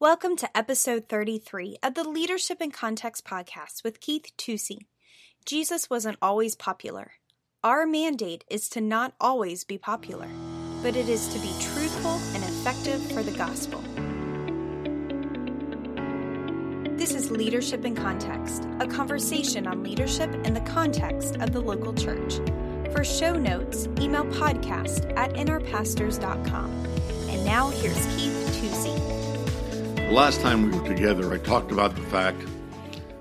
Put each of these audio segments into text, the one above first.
Welcome to episode 33 of the Leadership in Context podcast with Keith Tusey. Jesus wasn't always popular. Our mandate is to not always be popular, but it is to be truthful and effective for the gospel. This is Leadership in Context, a conversation on leadership in the context of the local church. For show notes, email podcast at nrpastors.com. And now here's Keith Tusey. The last time we were together, I talked about the fact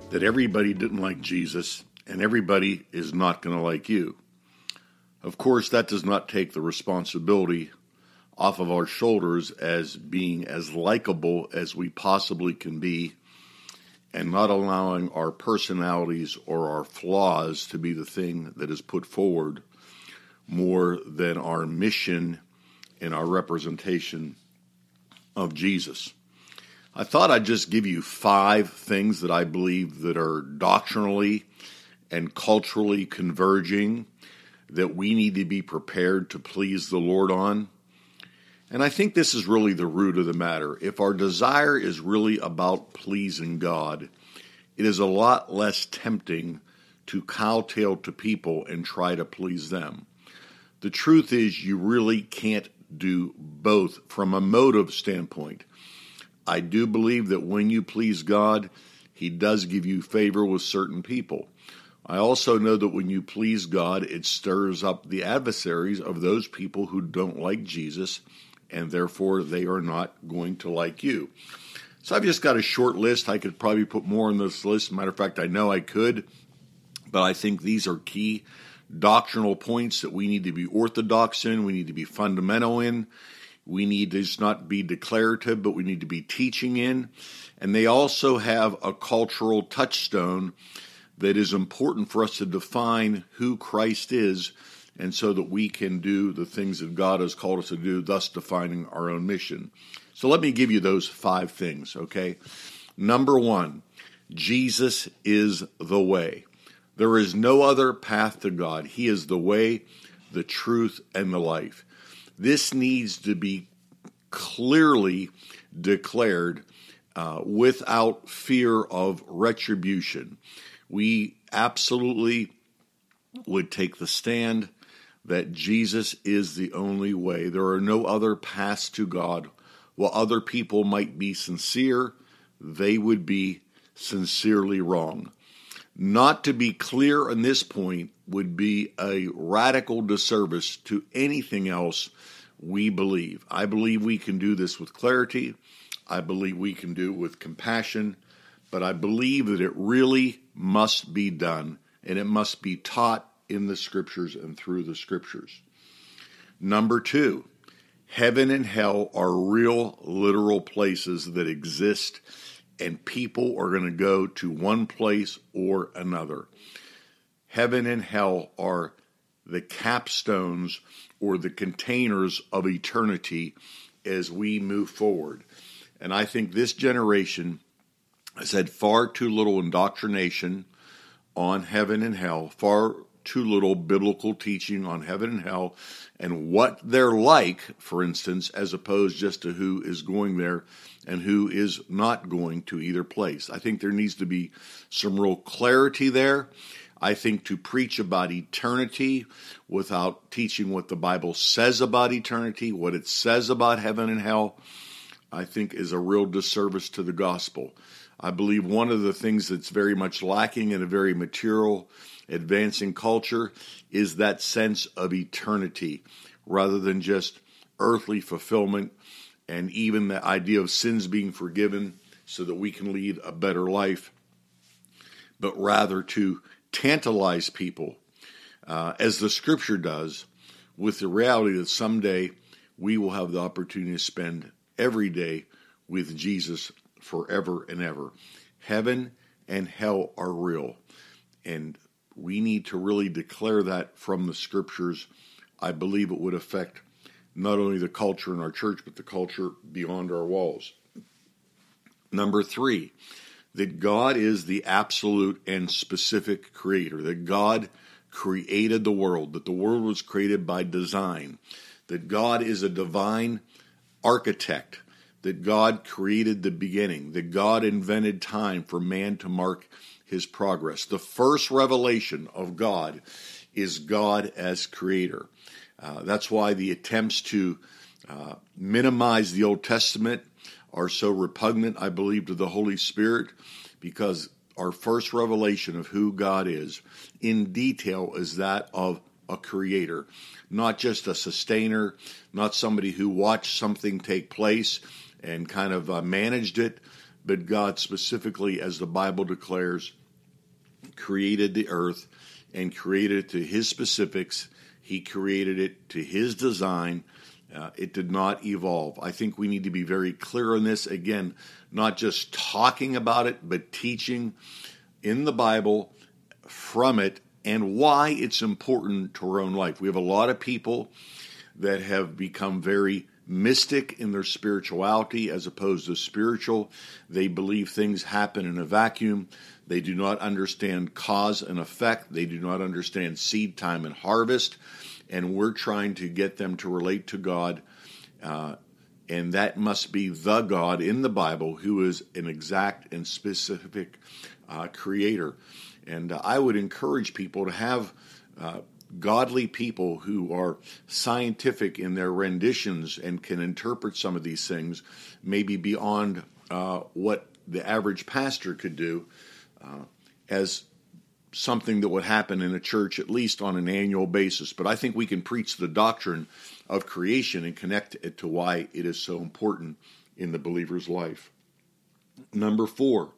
that everybody didn't like Jesus and everybody is not going to like you. Of course, that does not take the responsibility off of our shoulders as being as likable as we possibly can be and not allowing our personalities or our flaws to be the thing that is put forward more than our mission and our representation of Jesus. I thought I'd just give you five things that I believe that are doctrinally and culturally converging that we need to be prepared to please the Lord on. And I think this is really the root of the matter. If our desire is really about pleasing God, it is a lot less tempting to kowtow to people and try to please them. The truth is, you really can't do both from a motive standpoint. I do believe that when you please God, He does give you favor with certain people. I also know that when you please God, it stirs up the adversaries of those people who don't like Jesus, and therefore they are not going to like you. So I've just got a short list. I could probably put more on this list. Matter of fact, I know I could, but I think these are key doctrinal points that we need to be orthodox in, we need to be fundamental in. We need to not be declarative, but we need to be teaching in. And they also have a cultural touchstone that is important for us to define who Christ is, and so that we can do the things that God has called us to do, thus defining our own mission. So let me give you those five things, okay? Number one, Jesus is the way. There is no other path to God. He is the way, the truth, and the life. This needs to be clearly declared uh, without fear of retribution. We absolutely would take the stand that Jesus is the only way. There are no other paths to God. While other people might be sincere, they would be sincerely wrong. Not to be clear on this point would be a radical disservice to anything else we believe. I believe we can do this with clarity. I believe we can do it with compassion. But I believe that it really must be done and it must be taught in the scriptures and through the scriptures. Number two, heaven and hell are real, literal places that exist and people are going to go to one place or another. Heaven and hell are the capstones or the containers of eternity as we move forward. And I think this generation has had far too little indoctrination on heaven and hell, far too little biblical teaching on heaven and hell and what they're like, for instance, as opposed just to who is going there and who is not going to either place. I think there needs to be some real clarity there. I think to preach about eternity without teaching what the Bible says about eternity, what it says about heaven and hell, I think is a real disservice to the gospel. I believe one of the things that's very much lacking in a very material, advancing culture is that sense of eternity rather than just earthly fulfillment and even the idea of sins being forgiven so that we can lead a better life, but rather to tantalize people, uh, as the scripture does, with the reality that someday we will have the opportunity to spend every day with Jesus forever and ever. Heaven and hell are real, and we need to really declare that from the scriptures. I believe it would affect not only the culture in our church, but the culture beyond our walls. Number three, that God is the absolute and specific creator, that God created the world, that the world was created by design, that God is a divine architect, that God created the beginning, that God invented time for man to mark his progress. The first revelation of God is God as creator. Uh, that's why the attempts to uh, minimize the Old Testament are so repugnant, I believe, to the Holy Spirit, because our first revelation of who God is in detail is that of a creator, not just a sustainer, not somebody who watched something take place and kind of uh, managed it, but God specifically, as the Bible declares, created the earth and created it to his specifics. He created it to his design. Uh, it did not evolve. I think we need to be very clear on this. Again, not just talking about it, but teaching in the Bible from it and why it's important to our own life. We have a lot of people that have become very mystic in their spirituality as opposed to spiritual. They believe things happen in a vacuum. They do not understand cause and effect. They do not understand seed time and harvest. And we're trying to get them to relate to God. Uh, and that must be the God in the Bible who is an exact and specific uh, creator. And uh, I would encourage people to have uh, godly people who are scientific in their renditions and can interpret some of these things, maybe beyond uh, what the average pastor could do, uh, as something that would happen in a church at least on an annual basis. But I think we can preach the doctrine of creation and connect it to why it is so important in the believer's life. Number four,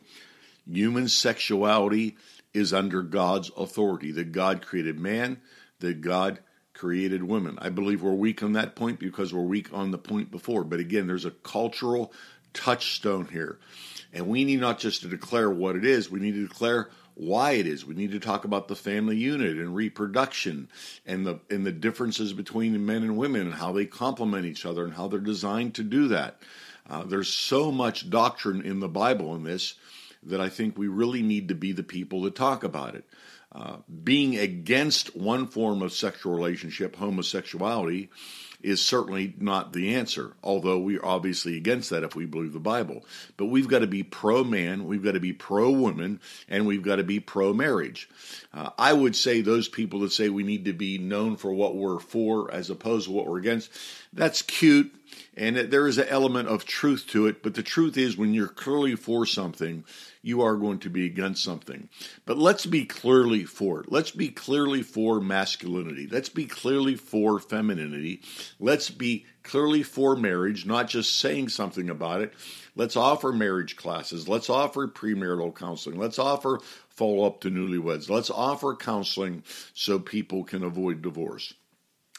human sexuality is under God's authority, that God created man, that God created women. I believe we're weak on that point because we're weak on the point before. But again, there's a cultural touchstone here. And we need not just to declare what it is, we need to declare why it is. We need to talk about the family unit and reproduction and the and the differences between men and women and how they complement each other and how they're designed to do that. Uh, there's so much doctrine in the Bible in this that I think we really need to be the people to talk about it. Uh, being against one form of sexual relationship, homosexuality, is certainly not the answer, although we're obviously against that if we believe the Bible. But we've got to be pro man, we've got to be pro woman, and we've got to be pro marriage. Uh, I would say those people that say we need to be known for what we're for as opposed to what we're against, that's cute, and there is an element of truth to it, but the truth is when you're clearly for something, you are going to be against something. But let's be clearly for it. Let's be clearly for masculinity. Let's be clearly for femininity. Let's be clearly for marriage, not just saying something about it. Let's offer marriage classes. Let's offer premarital counseling. Let's offer follow up to newlyweds. Let's offer counseling so people can avoid divorce.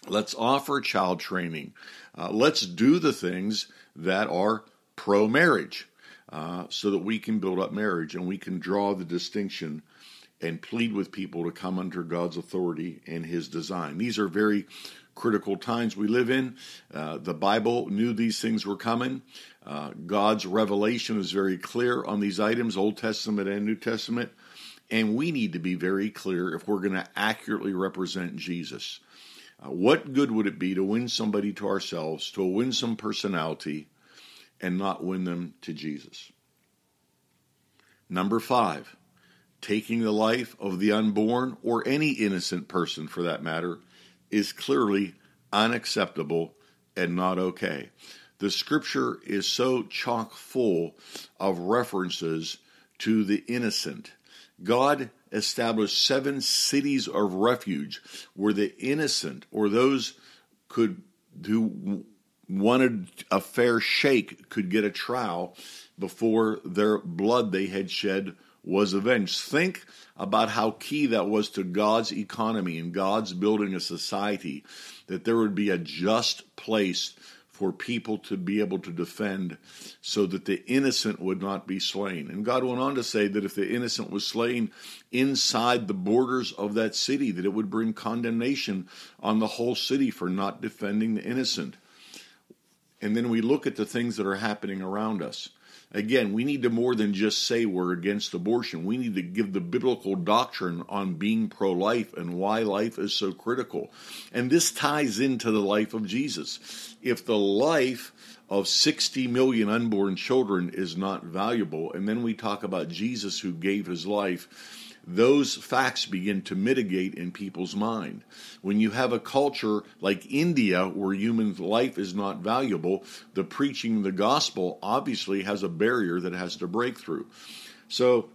Let's offer child training. Uh, let's do the things that are pro marriage. Uh, so that we can build up marriage and we can draw the distinction and plead with people to come under God's authority and His design. These are very critical times we live in. Uh, the Bible knew these things were coming. Uh, God's revelation is very clear on these items, Old Testament and New Testament. And we need to be very clear if we're going to accurately represent Jesus. Uh, what good would it be to win somebody to ourselves, to win some personality, and not win them to Jesus. Number five, taking the life of the unborn or any innocent person for that matter is clearly unacceptable and not okay. The scripture is so chock full of references to the innocent. God established seven cities of refuge where the innocent or those could who wanted a fair shake could get a trial before their blood they had shed was avenged. Think about how key that was to God's economy and God's building a society, that there would be a just place for people to be able to defend so that the innocent would not be slain. And God went on to say that if the innocent was slain inside the borders of that city, that it would bring condemnation on the whole city for not defending the innocent and then we look at the things that are happening around us. Again, we need to more than just say we're against abortion. We need to give the biblical doctrine on being pro life and why life is so critical. And this ties into the life of Jesus. If the life of 60 million unborn children is not valuable, and then we talk about Jesus who gave his life those facts begin to mitigate in people's mind. When you have a culture like India where human life is not valuable, the preaching of the gospel obviously has a barrier that has to break through. So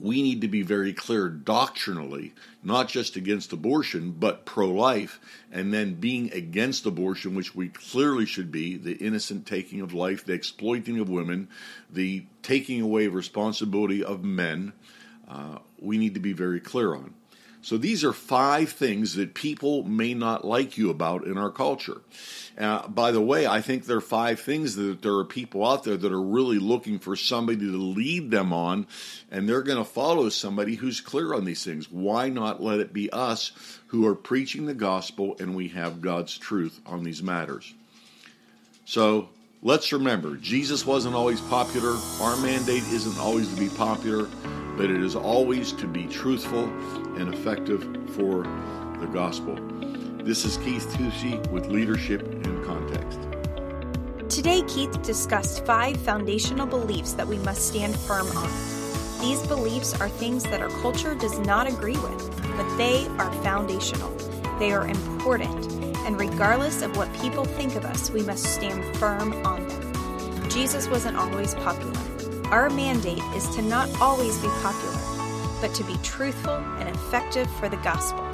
we need to be very clear doctrinally, not just against abortion, but pro life, and then being against abortion, which we clearly should be the innocent taking of life, the exploiting of women, the taking away of responsibility of men uh, we need to be very clear on. So these are five things that people may not like you about in our culture. Uh, by the way, I think there are five things that there are people out there that are really looking for somebody to lead them on, and they're going to follow somebody who's clear on these things. Why not let it be us who are preaching the gospel and we have God's truth on these matters? So let's remember Jesus wasn't always popular, our mandate isn't always to be popular but it is always to be truthful and effective for the gospel. This is Keith Tusey with Leadership in Context. Today, Keith discussed five foundational beliefs that we must stand firm on. These beliefs are things that our culture does not agree with, but they are foundational. They are important, and regardless of what people think of us, we must stand firm on them. Jesus wasn't always popular. Our mandate is to not always be popular, but to be truthful and effective for the gospel.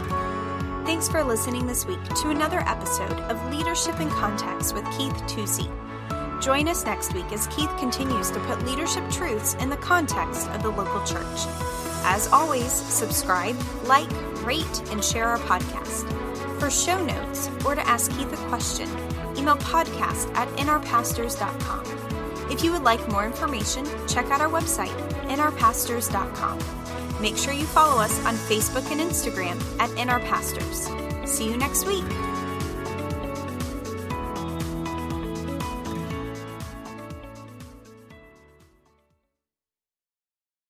Thanks for listening this week to another episode of Leadership in Context with Keith Tusey. Join us next week as Keith continues to put leadership truths in the context of the local church. As always, subscribe, like, rate, and share our podcast. For show notes or to ask Keith a question, email podcast at nrpastors.com. If you would like more information, check out our website, nrpastors.com. Make sure you follow us on Facebook and Instagram at nrpastors. See you next week.